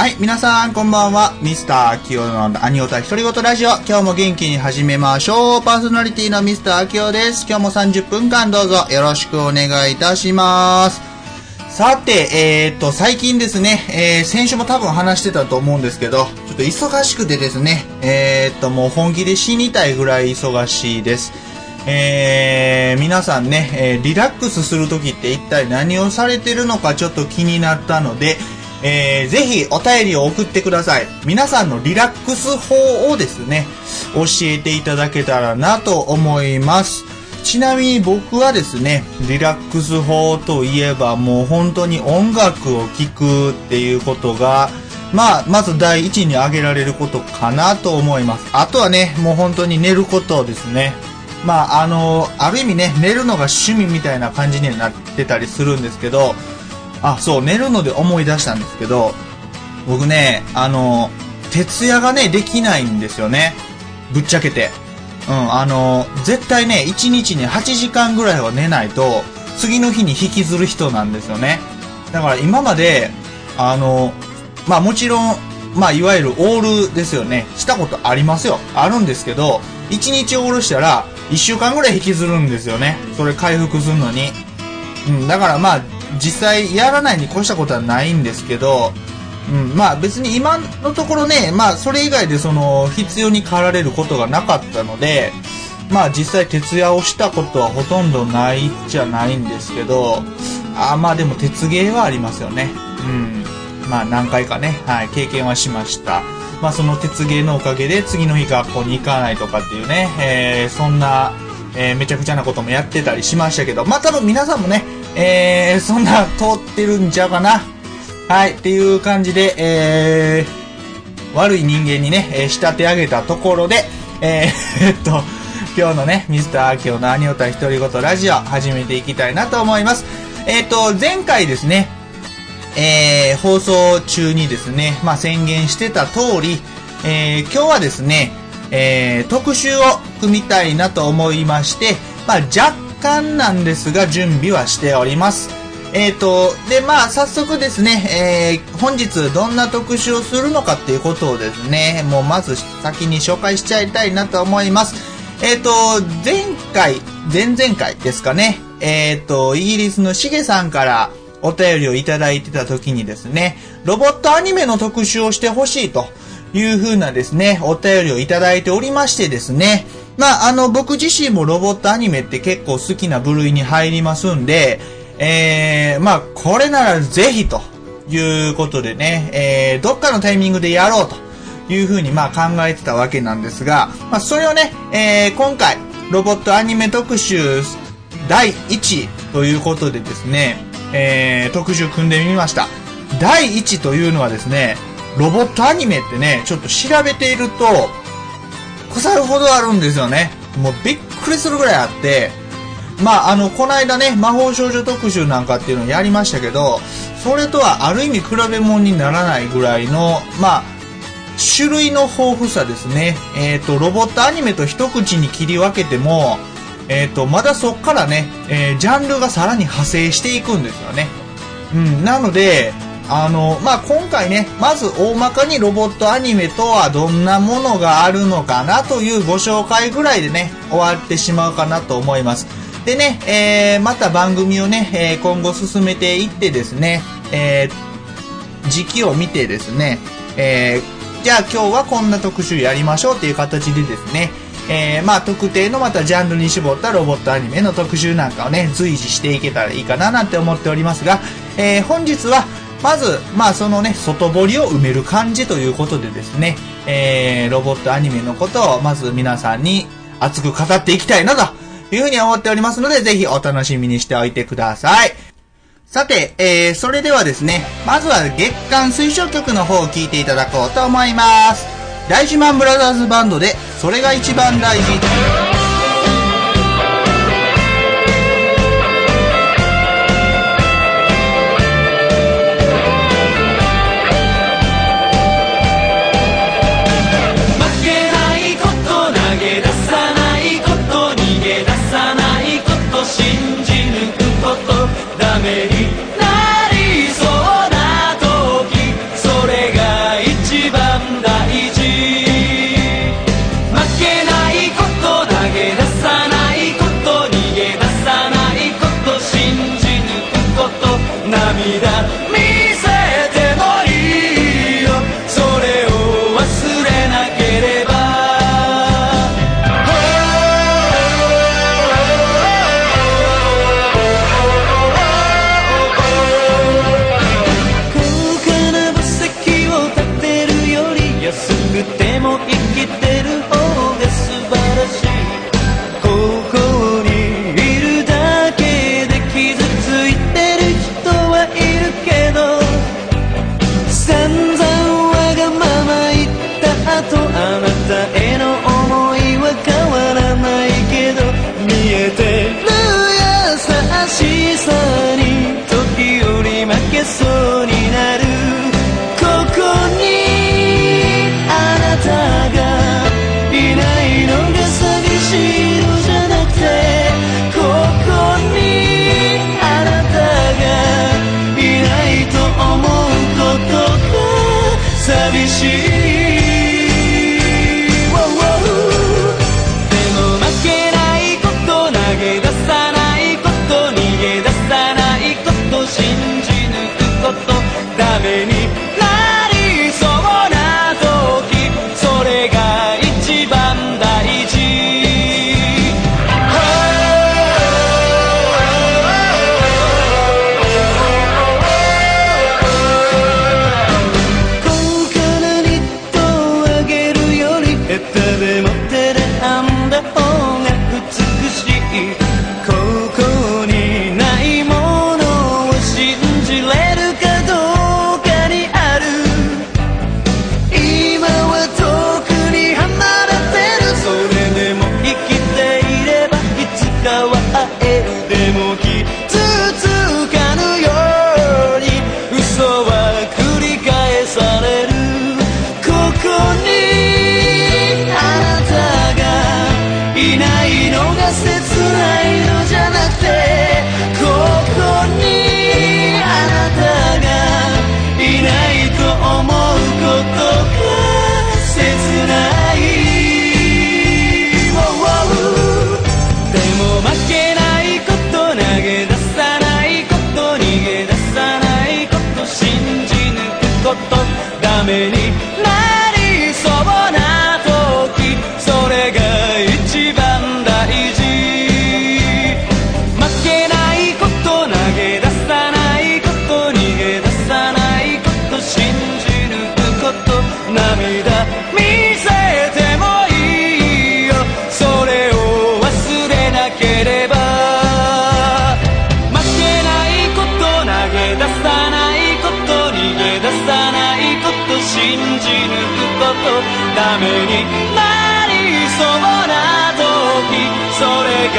はい、皆さんこんばんは。ミスター秋代のアニオタ独り言ラジオ。今日も元気に始めましょう。パーソナリティのミスター秋代です。今日も30分間どうぞよろしくお願いいたします。さて、えー、っと、最近ですね、えー、先週も多分話してたと思うんですけど、ちょっと忙しくてですね、えー、っと、もう本気で死にたいぐらい忙しいです。えー、皆さんね、えーリラックスするときって一体何をされてるのかちょっと気になったので、えー、ぜひお便りを送ってください。皆さんのリラックス法をですね、教えていただけたらなと思います。ちなみに僕はですね、リラックス法といえばもう本当に音楽を聴くっていうことが、まあ、まず第一に挙げられることかなと思います。あとはね、もう本当に寝ることですね。まあ、あの、ある意味ね、寝るのが趣味みたいな感じにはなってたりするんですけど、あ、そう、寝るので思い出したんですけど、僕ね、あの、徹夜がね、できないんですよね。ぶっちゃけて。うん、あの、絶対ね、1日に8時間ぐらいは寝ないと、次の日に引きずる人なんですよね。だから今まで、あの、まあもちろん、まあいわゆるオールですよね。したことありますよ。あるんですけど、1日オールしたら、1週間ぐらい引きずるんですよね。それ回復するのに。うん、だからまあ、実際やらないに越したことはないんですけど、うん、まあ別に今のところね、まあそれ以外でその必要に駆られることがなかったので、まあ実際徹夜をしたことはほとんどないじゃないんですけど、あまあでも鉄芸はありますよね。うん。まあ何回かね、はい、経験はしました。まあその鉄芸のおかげで次の日学校に行かないとかっていうね、えーそんな、えーめちゃくちゃなこともやってたりしましたけど、まあ多分皆さんもね、えーそんな通ってるんちゃうかな。はい、っていう感じで、えー、悪い人間にね、えー仕立て上げたところで、えー えっと、今日のね、ミスター・アキオのアニオタ独り言ラジオ始めていきたいなと思います。えっと、前回ですね、えー放送中にですね、まあ、宣言してた通り、えー今日はですね、えー特集を組みたいなと思いまして、まあ、若干なんですが準備はしております。えっ、と、で、まあ、早速ですね、えー本日どんな特集をするのかっていうことをですね、もうまず先に紹介しちゃいたいなと思います。えっ、と、前回、前々回ですかね、えっ、と、イギリスのしげさんからお便りをいただいてた時にですね、ロボットアニメの特集をしてほしいという風なですね、お便りをいただいておりましてですね、まあ、あの、僕自身もロボットアニメって結構好きな部類に入りますんで、えー、まあ、これならぜひということでね、えー、どっかのタイミングでやろうというふうにまあ考えてたわけなんですが、まあ、それをね、えー今回、ロボットアニメ特集第1位ということでですね、えー特集組んでみました。第1というのはですね、ロボットアニメってね、ちょっと調べていると、腐るほどあるんですよね。もうびっくりするぐらいあって、まあ、あの、この間ね、魔法少女特集なんかっていうのをやりましたけど、それとはある意味比べ物にならないぐらいの、まあ、種類の豊富さですね。えっ、と、ロボットアニメと一口に切り分けても、えっ、と、まだそっからね、えージャンルがさらに派生していくんですよね。うん、なので、あの、まあ、今回ね、まず大まかにロボットアニメとはどんなものがあるのかなというご紹介ぐらいでね、終わってしまうかなと思います。でね、えーまた番組をね、えー今後進めていってですね、えー時期を見てですね、えーじゃあ今日はこんな特集やりましょうっていう形でですね、えーまあ特定のまたジャンルに絞ったロボットアニメの特集なんかをね、随時していけたらいいかななんて思っておりますが、えー本日は、まず、まあそのね、外堀を埋める感じということでですね、えーロボットアニメのことをまず皆さんに熱く語っていきたいなというふうに思っておりますので、ぜひお楽しみにしておいてください。さて、えー、それではですね、まずは月間推奨曲の方を聴いていただこうと思います。大事マンブラザーズバンドで、それが一番大事。she い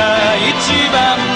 が一番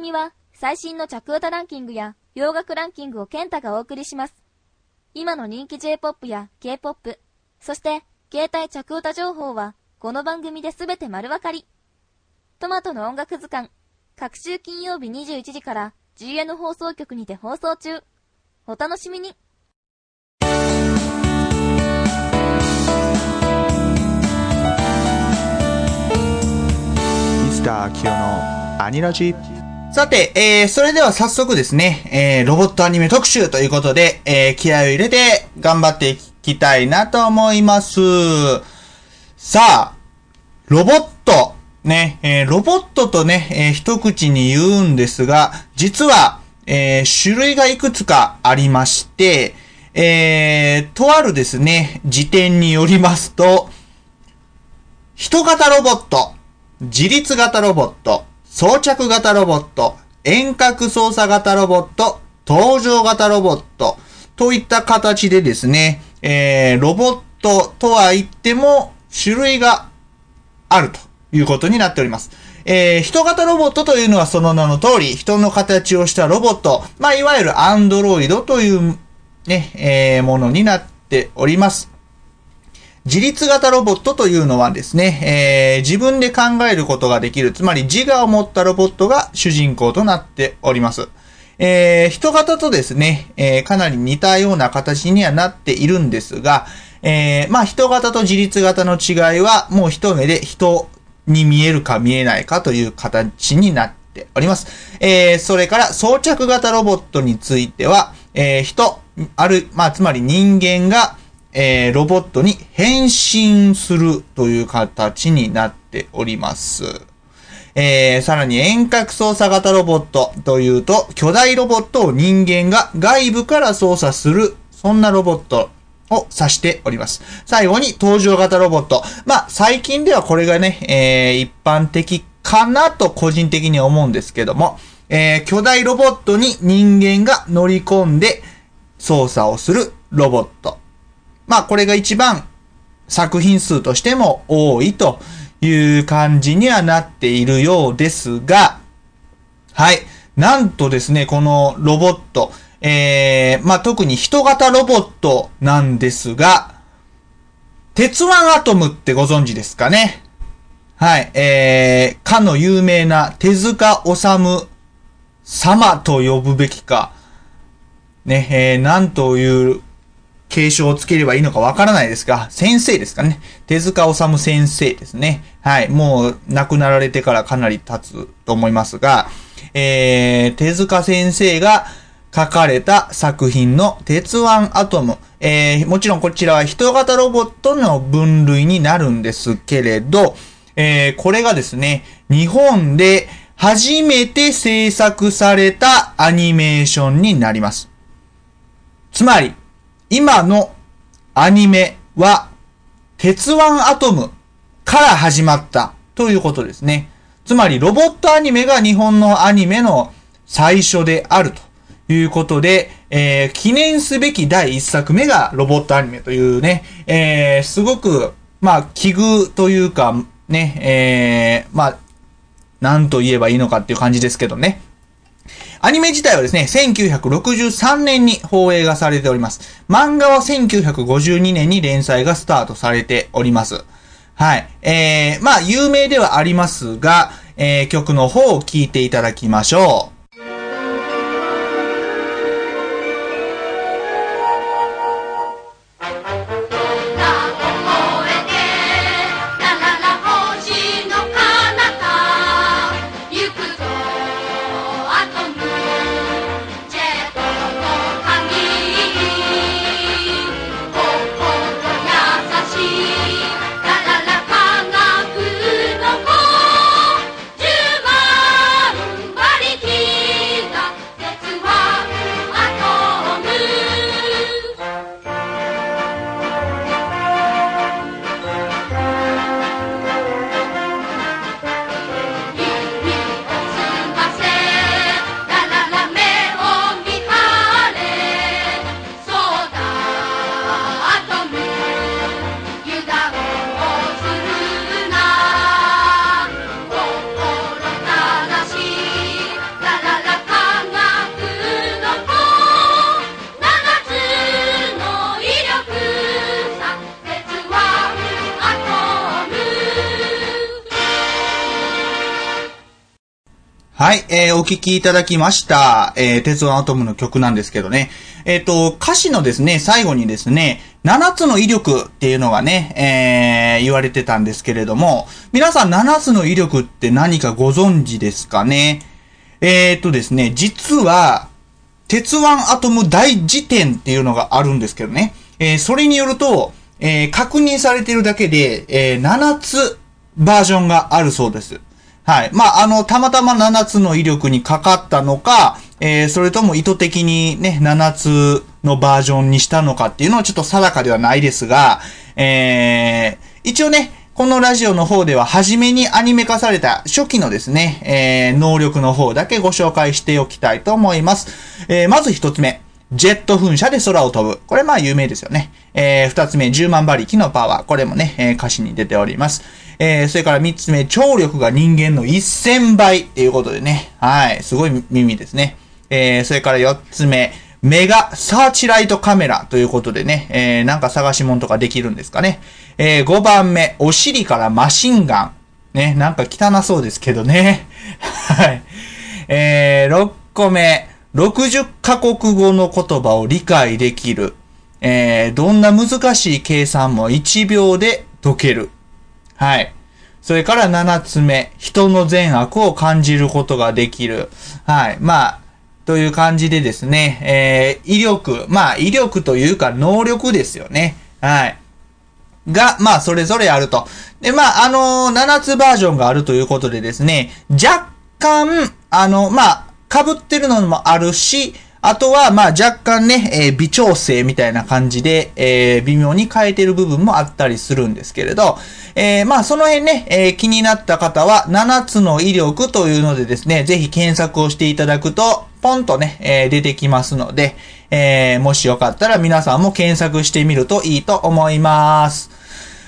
組は最新の着歌ランキングや洋楽ランキングをケンタがお送りします。今の人気 J-POP や K-POP、そして携帯着歌情報はこの番組で全て丸わかり。トマトの音楽図鑑、各週金曜日21時から GN 放送局にて放送中。お楽しみにミスターキヨのアニラジ。さて、えー、それでは早速ですね、えー、ロボットアニメ特集ということで、えー、気合を入れて頑張っていきたいなと思います。さあ、ロボット、ね、えー、ロボットとね、えー、一口に言うんですが、実は、えー、種類がいくつかありまして、えー、とあるですね、辞典によりますと、人型ロボット、自立型ロボット、装着型ロボット、遠隔操作型ロボット、登場型ロボット、といった形でですね、えー、ロボットとは言っても種類があるということになっております。えー、人型ロボットというのはその名の通り、人の形をしたロボット、まあ、いわゆるアンドロイドというね、えー、ものになっております。自立型ロボットというのはですね、えー、自分で考えることができる、つまり自我を持ったロボットが主人公となっております。えー、人型とですね、えー、かなり似たような形にはなっているんですが、えー、まあ人型と自立型の違いはもう一目で人に見えるか見えないかという形になっております。えー、それから装着型ロボットについては、えー、人、ある、まあつまり人間が、えー、ロボットに変身するという形になっております。えー、さらに遠隔操作型ロボットというと、巨大ロボットを人間が外部から操作する、そんなロボットを指しております。最後に登場型ロボット。まあ、最近ではこれがね、えー、一般的かなと個人的に思うんですけども、えー、巨大ロボットに人間が乗り込んで操作をするロボット。まあ、これが一番作品数としても多いという感じにはなっているようですが、はい。なんとですね、このロボット、えー、まあ、特に人型ロボットなんですが、鉄腕アトムってご存知ですかね？はい、えー、かの有名な手塚治虫様と呼ぶべきか、ね、えー、なんという継承をつければいいのかわからないですが、先生ですかね。手塚治虫先生ですね。はい、もう亡くなられてからかなり経つと思いますが、えー、手塚先生が、書かれた作品の鉄腕アトム。えー、もちろんこちらは人型ロボットの分類になるんですけれど、えー、これがですね、日本で初めて制作されたアニメーションになります。つまり、今のアニメは、鉄腕アトムから始まったということですね。つまり、ロボットアニメが日本のアニメの最初であるということで、えー、記念すべき第一作目がロボットアニメというね、えー、すごく、まあ、奇遇というか、ね、えー、まあ、なんと言えばいいのかっていう感じですけどね。アニメ自体はですね、1963年に放映がされております。漫画は1952年に連載がスタートされております。はい。えー、まあ、有名ではありますが、えー、曲の方を聴いていただきましょう。はい、えー、お聴きいただきました、えー、鉄腕アトムの曲なんですけどね。えっ、ー、と、歌詞のですね、最後にですね、7つの威力っていうのがね、えー、言われてたんですけれども、皆さん7つの威力って何かご存知ですかね？えっ、とですね、実は、鉄腕アトム大辞典っていうのがあるんですけどね、え、それによると、え、確認されてるだけで、え、7つバージョンがあるそうです。はい。まあ、あの、たまたま7つの威力にかかったのか、えー、それとも意図的にね、7つのバージョンにしたのかっていうのはちょっと定かではないですが、えー、一応ね、このラジオの方では初めにアニメ化された初期のですね、えー、能力の方だけご紹介しておきたいと思います。えー、まず一つ目。ジェット噴射で空を飛ぶ。これまあ有名ですよね。えー、二つ目、10万馬力のパワー。これもね、えー、歌詞に出ております。えー、それから三つ目、聴力が人間の1000倍っていうことでね。はい。すごい耳ですね。えー、それから四つ目、メガサーチライトカメラということでね、えー、なんか探し物とかできるんですかね。えー、5番目、お尻からマシンガン。ね、なんか汚そうですけどね。はい。えー、6個目、60カ国語の言葉を理解できる。えー、どんな難しい計算も1秒で解ける。はい。それから7つ目、人の善悪を感じることができる。はい。まあ、という感じでですね、えー、威力、まあ、威力というか能力ですよね。はい。が、まあ、それぞれあると。で、まあ、あのー、7つバージョンがあるということでですね、若干、あの、まあ、被ってるのもあるし、あとは、まあ、若干ね、えー、微調整みたいな感じで、えー、微妙に変えてる部分もあったりするんですけれど、えー、まあ、その辺ね、えー、気になった方は、7つの威力というのでですね、ぜひ検索をしていただくと、ポンとね、えー、出てきますので、えー、もしよかったら皆さんも検索してみるといいと思います。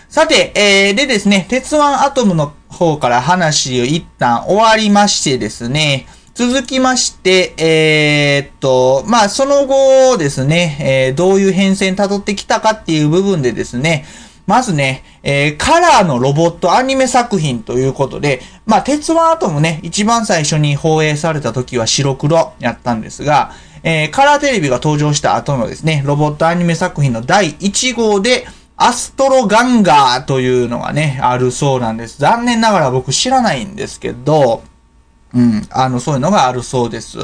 さて、えー、でですね、鉄腕アトムの方から話を一旦終わりましてですね、続きまして、えー、っと、まあ、その後ですね、えー、どういう変遷辿ってきたかっていう部分でですね、まずね、えー、カラーのロボットアニメ作品ということで、まあ、鉄腕アトムね、一番最初に放映された時は白黒やったんですが、えー、カラーテレビが登場した後のですね、ロボットアニメ作品の第1号で、アストロガンガーというのがね、あるそうなんです。残念ながら僕知らないんですけど、うん。あの、そういうのがあるそうです。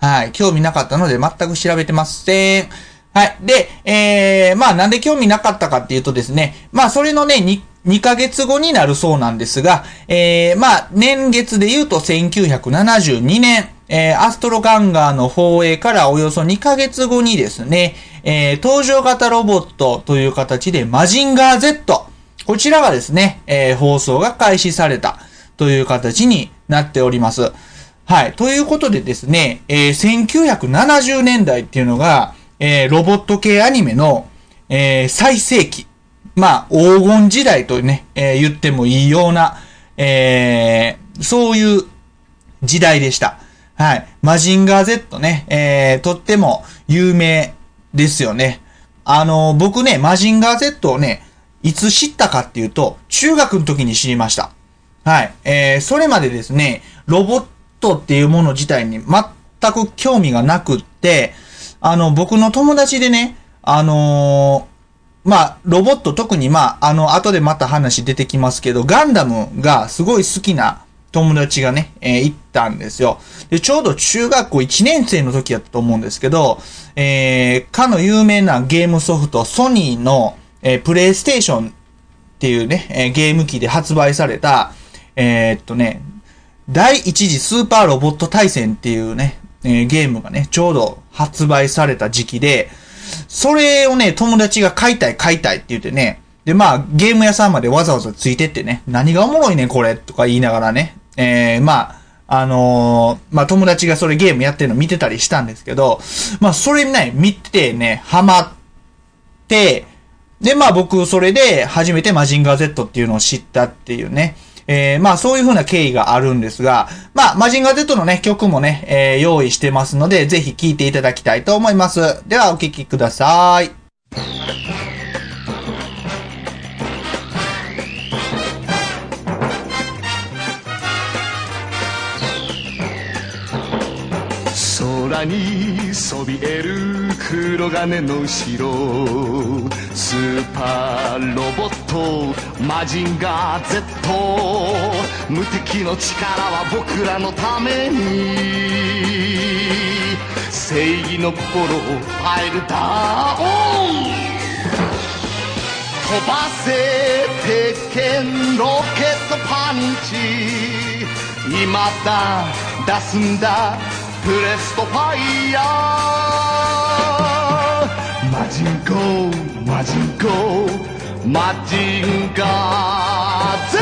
はい。興味なかったので全く調べてません。はい。で、えー、まあなんで興味なかったかっていうとですね、まあそれのね、2、2ヶ月後になるそうなんですが、えー、まあ年月で言うと1972年、えー、アストロガンガーの放映からおよそ2ヶ月後にですね、えー、登場型ロボットという形でマジンガー Z、こちらがですね、えー、放送が開始されたという形になっております。はい。ということでですね、えー、1970年代っていうのが、えー、ロボット系アニメの、えー、最盛期。まあ、黄金時代とね、えー、言ってもいいような、えー、そういう時代でした。はい。マジンガー Z ね、えー、とっても有名ですよね。あの、僕ね、マジンガー Z をね、いつ知ったかっていうと、中学の時に知りました。はい。えー、それまでですね、ロボットっていうもの自体に全く興味がなくって、あの、僕の友達でね、あのー、まあ、ロボット特にまあ、あの、後でまた話出てきますけど、ガンダムがすごい好きな友達がね、えー、行ったんですよ。で、ちょうど中学校1年生の時やったと思うんですけど、えー、かの有名なゲームソフト、ソニーの、えー、プレイステーションっていうね、えー、ゲーム機で発売された、えー、っとね、第一次スーパーロボット対戦っていうね、えー、ゲームがね、ちょうど発売された時期で、それをね、友達が買いたい買いたいって言ってね、で、まあ、ゲーム屋さんまでわざわざついてってね、何がおもろいねこれとか言いながらね、えー、まあ、あのー、まあ、友達がそれゲームやってるの見てたりしたんですけど、まあ、それね、見てね、ハマって、で、まあ僕、それで初めてマジンガー Z っていうのを知ったっていうね。えー、まあそういう風な経緯があるんですが、まあマジンガー Z のね、曲もね、えー、用意してますので、ぜひ聴いていただきたいと思います。ではお聴きください。空にそびえる黒金の城スーパーロボットマジンガー Z 無敵の力は僕らのために。正義の心をファイルダウン。飛ばせ鉄拳ロケットパンチ。未だ出すんだ。プレストファイヤーマジンコマジンコマジンガー Z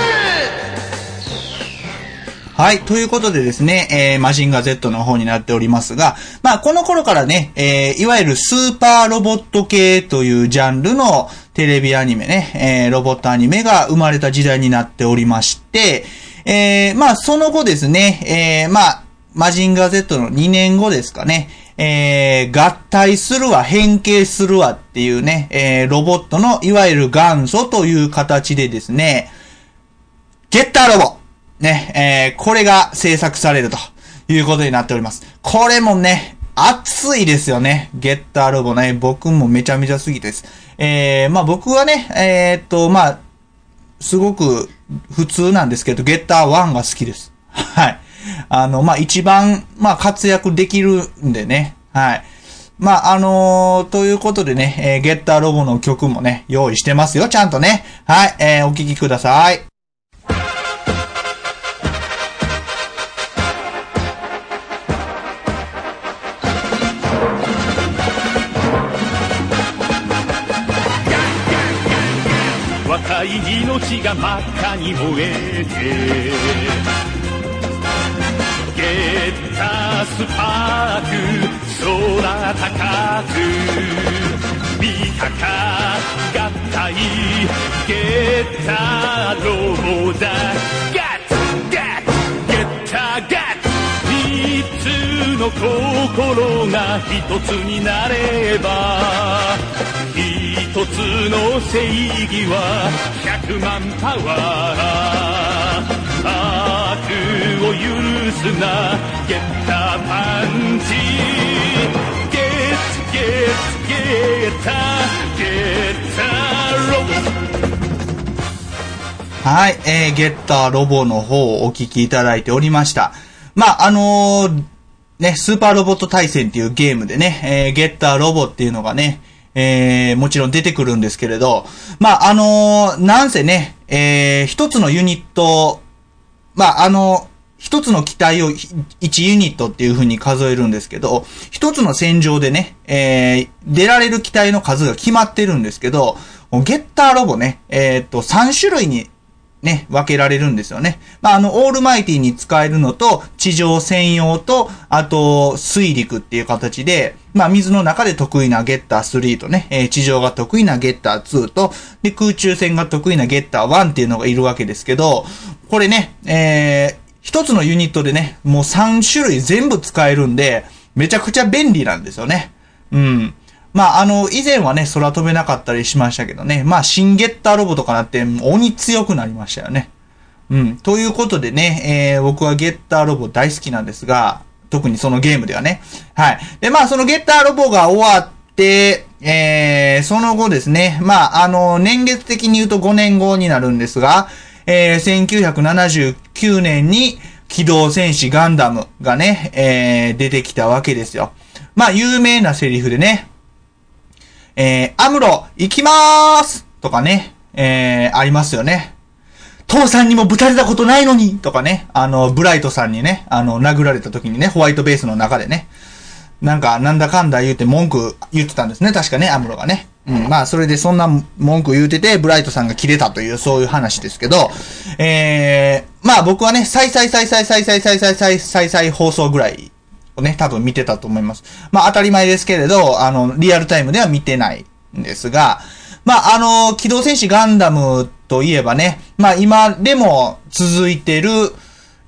はい。ということでですね、えー、マジンガー Z の方になっておりますが、まあ、この頃からね、えー、いわゆるスーパーロボット系というジャンルのテレビアニメね、えー、ロボットアニメが生まれた時代になっておりまして、えー、まあ、その後ですね、えー、まあ、マジンガー Z の2年後ですかね。えー、合体するわ、変形するわっていうね、えー、ロボットのいわゆる元祖という形でですね、ゲッターロボ、ね、えー、これが制作されるということになっております。これもね、熱いですよね。ゲッターロボね。僕もめちゃめちゃ好きです。えー、まあ僕はね、えー、っと、まあ、すごく普通なんですけど、ゲッター1が好きです。はい。あの、まあ一番、まあ活躍できるんでね。はい。まあ、あのー、ということでね、えー、ゲッターロボの曲もね、用意してますよ、ちゃんとね。はい、えー、お聴きください。若い命が真っ赤に燃えてゲッタースパーク空高く見たか合体ゲッターロボだガッツガッツゲッターガッツ三つの心が一つになれば一つの正義は百万パワー悪を許すな。ゲッターパンチ。ゲッゲッゲッタゲッタロボ。はい、えー、ゲッターロボの方をお聞きいただいておりました。まあ、あのー、ね、スーパーロボット対戦っていうゲームでね、えー、ゲッターロボっていうのがね、えー、もちろん出てくるんですけれど、まあ、あのー、なんせね、えー、一つのユニット、まあ、あの、一つの機体を1ユニットっていう風に数えるんですけど、一つの戦場でね、えー、出られる機体の数が決まってるんですけど、ゲッターロボね、えー、っと、3種類にね、分けられるんですよね。まあ、あの、オールマイティに使えるのと、地上専用と、あと、水陸っていう形で、まあ、水の中で得意なゲッター3とね、えー、地上が得意なゲッター2と、で、空中戦が得意なゲッター1っていうのがいるわけですけど、これね、えー、一つのユニットでね、もう3種類全部使えるんで、めちゃくちゃ便利なんですよね。うん。まあ、あの、以前はね、空飛べなかったりしましたけどね。まあ、新ゲッターロボとかなって、鬼強くなりましたよね。うん。ということでね、えー、僕はゲッターロボ大好きなんですが、特にそのゲームではね。はい。で、まあ、そのゲッターロボが終わって、えー、その後ですね、まあ、あの、年月的に言うと5年後になるんですが、えー、1979年に、機動戦士ガンダムがね、えー、出てきたわけですよ。まあ、有名なセリフでね、えー、アムロ、行きまーすとかね、えー、ありますよね。父さんにもぶたれたことないのにとかね、あの、ブライトさんにね、あの、殴られた時にね、ホワイトベースの中でね、なんか、なんだかんだ言うて文句言ってたんですね、確かね、アムロがね。うん、まあ、それでそんな文句言うてて、ブライトさんが切れたという、そういう話ですけど、えー、まあ僕はね、再々再々再々再々再々再放送ぐらいをね、多分見てたと思います。まあ当たり前ですけれど、あの、リアルタイムでは見てないんですが、まああの、機動戦士ガンダムといえばね、まあ今でも続いてる、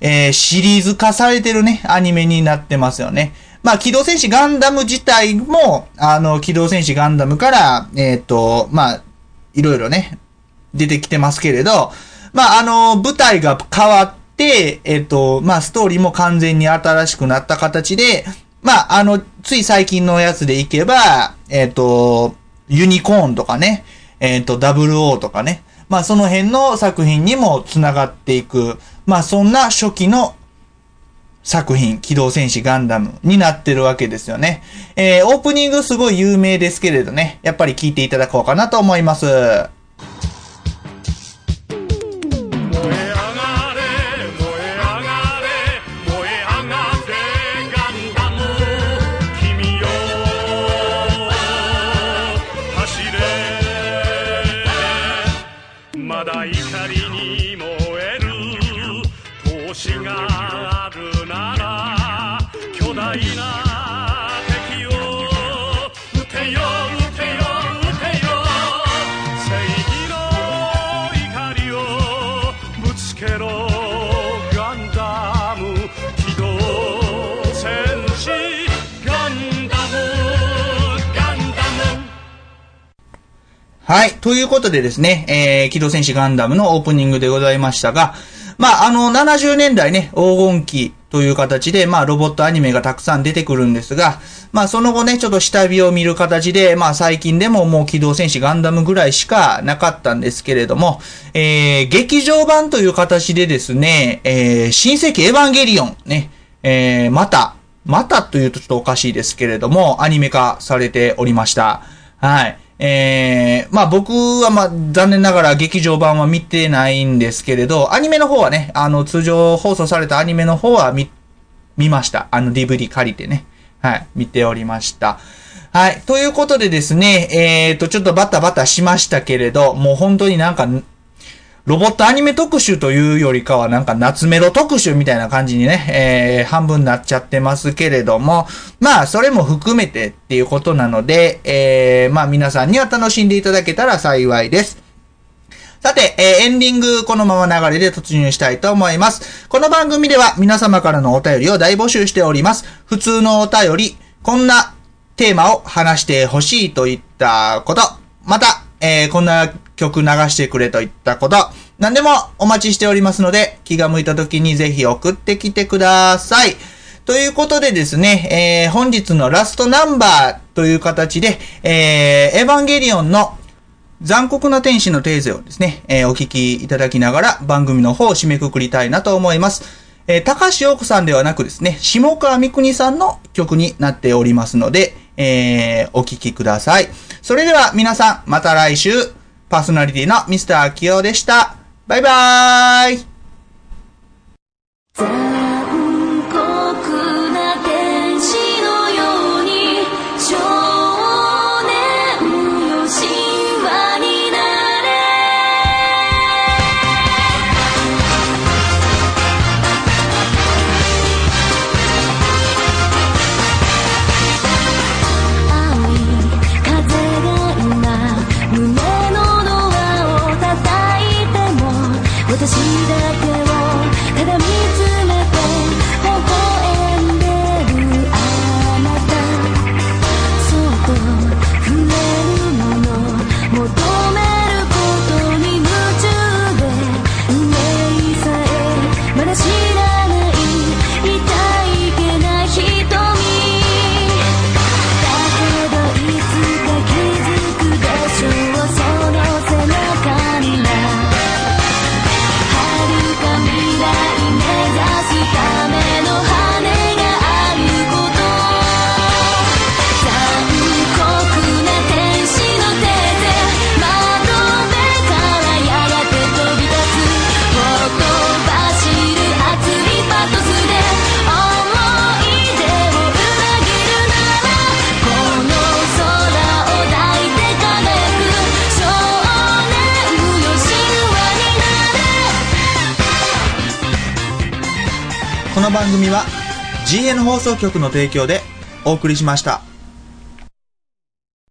えー、シリーズ化されてるね、アニメになってますよね。まあ、機動戦士ガンダム自体も、あの、機動戦士ガンダムから、えっ、ー、と、まあ、いろいろね、出てきてますけれど、まあ、あの、舞台が変わっ、えっ、と、まあ、ストーリーも完全に新しくなった形で、まあ、あの、つい最近のやつでいけば、えっ、と、ユニコーンとかね、えっ、と、WO とかね、まあ、その辺の作品にも繋がっていく、まあ、そんな初期の作品、機動戦士ガンダムになってるわけですよね。えー、オープニングすごい有名ですけれどね、やっぱり聞いていただこうかなと思います。はい。ということでですね、えー、機動戦士ガンダムのオープニングでございましたが、まあ、あの、70年代ね、黄金期という形で、まあ、ロボットアニメがたくさん出てくるんですが、まあ、その後ね、ちょっと下火を見る形で、まあ、最近でももう機動戦士ガンダムぐらいしかなかったんですけれども、えー、劇場版という形でですね、えー、新世紀エヴァンゲリオン、ね、えー、また、またというとちょっとおかしいですけれども、アニメ化されておりました。はい。えー、まあ僕はまあ残念ながら劇場版は見てないんですけれど、アニメの方はね、あの通常放送されたアニメの方は見、見ました。あの DVD 借りてね。はい、見ておりました。はい。ということでですね、えーと、ちょっとバタバタしましたけれど、もう本当になんか、ロボットアニメ特集というよりかはなんか夏メロ特集みたいな感じにね、えー、半分になっちゃってますけれども、まあそれも含めてっていうことなので、えー、まあ皆さんには楽しんでいただけたら幸いです。さて、えーエンディングこのまま流れで突入したいと思います。この番組では皆様からのお便りを大募集しております。普通のお便り、こんなテーマを話してほしいといったこと、また、えーこんな曲流してくれといったこと、何でもお待ちしておりますので、気が向いた時にぜひ送ってきてください。ということでですね、えー本日のラストナンバーという形で、えーエヴァンゲリオンの残酷な天使のテーゼをですね、えーお聞きいただきながら番組の方を締めくくりたいなと思います。えー高橋洋子さんではなくですね、下川みくにさんの曲になっておりますので、えーお聞きください。それでは皆さん、また来週、パーソナリティのミスターアキヨでした。バイバーイ GN 放送局の提供でお送りしました。